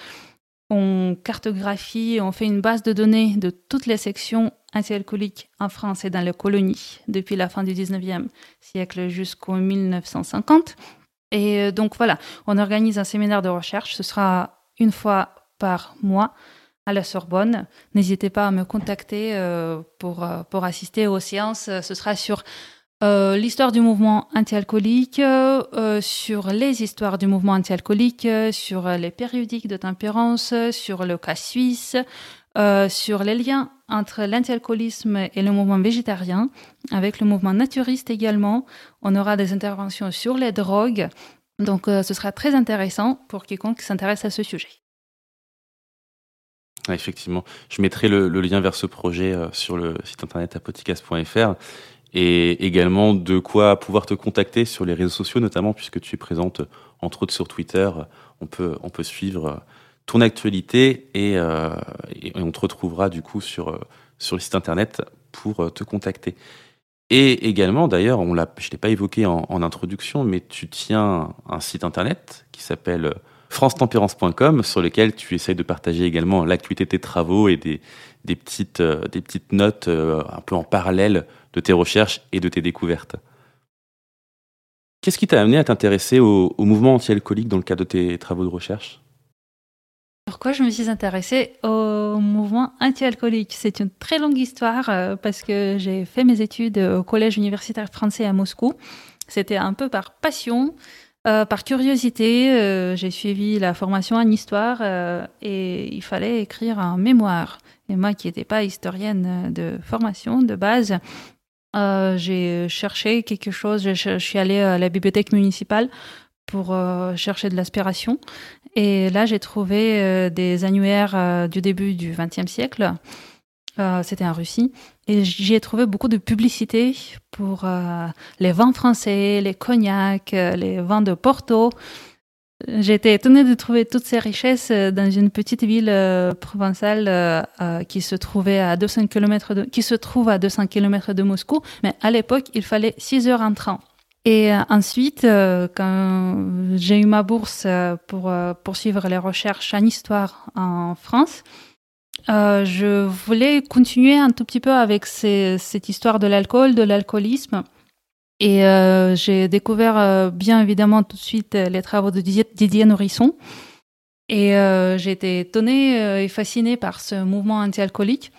on cartographie, on fait une base de données de toutes les sections anti-alcooliques en France et dans les colonies depuis la fin du 19e siècle jusqu'au 1950. Et euh, donc voilà, on organise un séminaire de recherche. Ce sera une fois par mois à la Sorbonne. N'hésitez pas à me contacter euh, pour, euh, pour assister aux séances. Ce sera sur l'histoire du mouvement anti-alcoolique, sur les histoires du mouvement anti-alcoolique, sur les périodiques de tempérance, sur le cas suisse, sur les liens entre l'anti-alcoolisme et le mouvement végétarien, avec le mouvement naturiste également. On aura des interventions sur les drogues. Donc euh, ce sera très intéressant pour quiconque s'intéresse à ce sujet. effectivement, je mettrai le, lien vers ce projet euh, sur le site internet apoticas.fr et également de quoi pouvoir te contacter sur les réseaux sociaux, notamment puisque tu es présente entre autres sur Twitter. On peut, on peut suivre ton actualité euh, et, on te retrouvera du coup sur, euh, le site internet pour euh, te contacter. Et également, d'ailleurs, on l'a, je ne l'ai pas évoqué en, introduction, mais tu tiens un site internet qui s'appelle francetempérance.com sur lequel tu essayes de partager également l'actualité de tes travaux et des, des, petites, notes un peu en parallèle de tes recherches et de tes découvertes. Qu'est-ce qui t'a amené à t'intéresser au, au mouvement anti-alcoolique dans le cadre de tes travaux de recherche? Pourquoi je me suis intéressée au mouvement anti-alcoolique C'est une très longue histoire euh, parce que j'ai fait mes études au Collège universitaire français à Moscou. C'était un peu par passion, euh, par curiosité. Euh, j'ai suivi la formation en histoire et il fallait écrire un mémoire. Et moi qui n'étais pas historienne de formation de base, j'ai cherché quelque chose. Je, suis allée à la bibliothèque municipale pour chercher de l'aspiration. Et là, j'ai trouvé euh, des annuaires euh, du début du XXe siècle. Euh, c'était en Russie. Et j'y ai trouvé beaucoup de publicité pour les vins français, les cognacs, les vins de Porto. J'étais étonnée de trouver toutes ces richesses dans une petite ville provençale qui se trouvait à 200 km de, qui se trouve à 200 km de Moscou. Mais à l'époque, il fallait 6 heures en train. Et euh, ensuite, euh, quand j'ai eu ma bourse euh, pour poursuivre les recherches en histoire en France, je voulais continuer un tout petit peu avec cette histoire de l'alcool, de l'alcoolisme. Et j'ai découvert bien évidemment tout de suite les travaux de Didier Nourisson. Et j'ai été étonnée et fascinée par ce mouvement anti-alcoolique.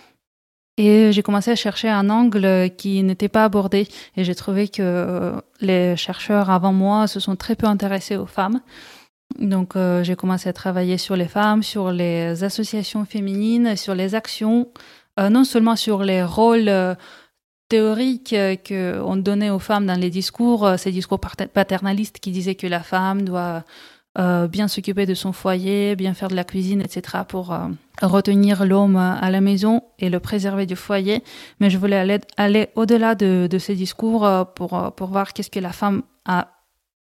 Et j'ai commencé à chercher un angle qui n'était pas abordé. Et j'ai trouvé que les chercheurs avant moi se sont très peu intéressés aux femmes. Donc euh, j'ai commencé à travailler sur les femmes, sur les associations féminines, sur les actions, euh, non seulement sur les rôles euh, théoriques qu'on donnait aux femmes dans les discours, ces discours paternalistes qui disaient que la femme doit euh, bien s'occuper de son foyer, bien faire de la cuisine, etc. pour euh, retenir l'homme à la maison et le préserver du foyer. Mais je voulais aller, aller au-delà de, de, ces discours euh, pour, pour voir qu'est-ce que la femme a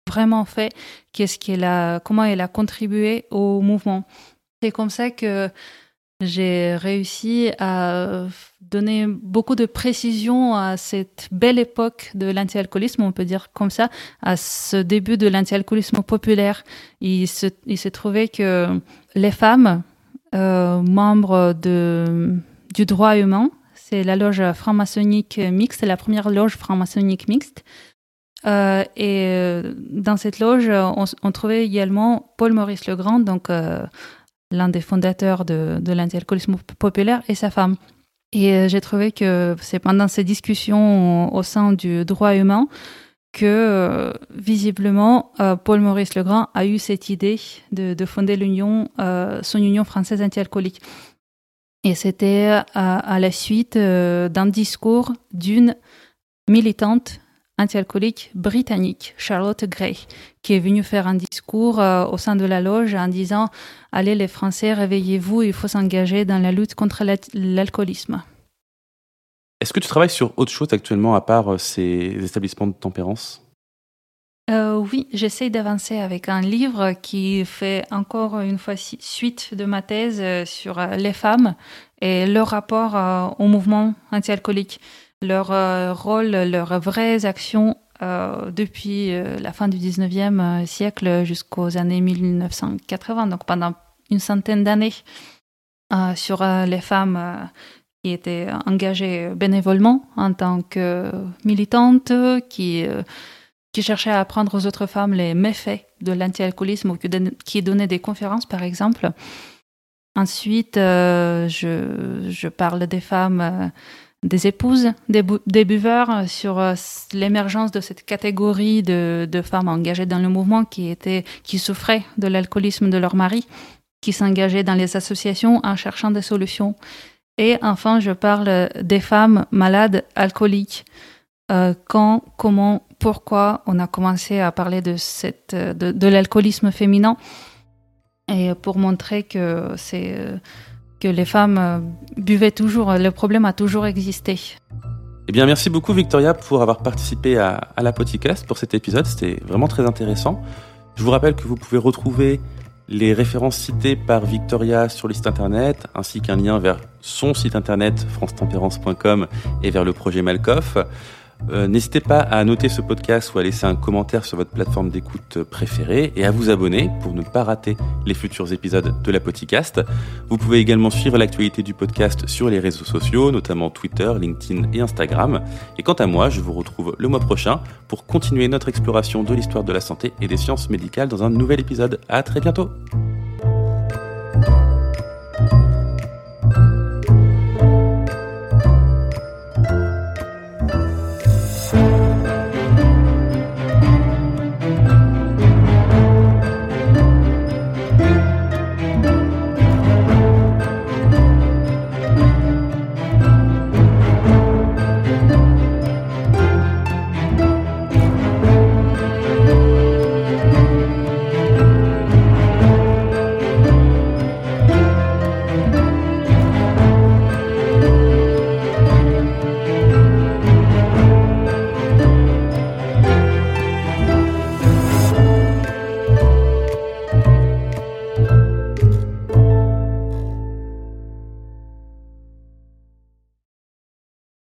vraiment fait, qu'est-ce qu'elle a, comment elle a contribué au mouvement. C'est comme ça que j'ai réussi à donner beaucoup de précision à cette belle époque de l'anti-alcoolisme, on peut dire comme ça, à ce début de l'anti-alcoolisme populaire. Il s'est trouvé que les femmes, euh, membres du droit humain, c'est la loge franc-maçonnique mixte, la première loge franc-maçonnique mixte. Euh, et euh, dans cette loge, on, trouvait également Paul Maurice Legrand, donc euh, l'un des fondateurs de, de l'anti-alcoolisme populaire, et sa femme. Et euh, j'ai trouvé que c'est pendant ces discussions au sein du droit humain que euh, visiblement euh, Paul Maurice Legrand a eu cette idée de, de fonder l'union, son union française anti-alcoolique. Et c'était à, la suite d'un discours d'une militante anti-alcoolique britannique, Charlotte Gray, qui est venue faire un discours euh, au sein de la loge en disant Allez les Français, réveillez-vous, il faut s'engager dans la lutte contre l'alcoolisme. Est-ce que tu travailles sur autre chose actuellement à part euh, ces établissements de tempérance? Euh, oui, j'essaie d'avancer avec un livre qui fait encore une fois suite de ma thèse sur les femmes et leur rapport au mouvement anti-alcoolique leur euh, rôle, leurs vraies actions euh, depuis euh, la fin du 19e siècle jusqu'aux années 1980, donc pendant une centaine d'années, sur les femmes qui étaient engagées bénévolement en tant que militantes, qui, cherchaient à apprendre aux autres femmes les méfaits de l'anti-alcoolisme ou qui donnaient des conférences, par exemple. Ensuite, je, parle des femmes des épouses des, buveurs euh, sur euh, l'émergence de cette catégorie de, femmes engagées dans le mouvement qui, étaient, souffraient de l'alcoolisme de leur mari, qui s'engageaient dans les associations en cherchant des solutions. Et enfin, je parle des femmes malades alcooliques. Euh, quand, comment, pourquoi on a commencé à parler de l'alcoolisme féminin et pour montrer que c'est que les femmes euh, buvaient toujours, le problème a toujours existé. Eh bien, merci beaucoup Victoria pour avoir participé à, la podcast pour cet épisode. C'était vraiment très intéressant. Je vous rappelle que vous pouvez retrouver les références citées par Victoria sur le site internet, ainsi qu'un lien vers son site internet francetempérance.com et vers le projet Malkoff. Euh, n'hésitez pas à noter ce podcast ou à laisser un commentaire sur votre plateforme d'écoute préférée et à vous abonner pour ne pas rater les futurs épisodes de la podcast. Vous pouvez également suivre l'actualité du podcast sur les réseaux sociaux, notamment Twitter, LinkedIn et Instagram. Et quant à moi, je vous retrouve le mois prochain pour continuer notre exploration de l'histoire de la santé et des sciences médicales dans un nouvel épisode. À très bientôt!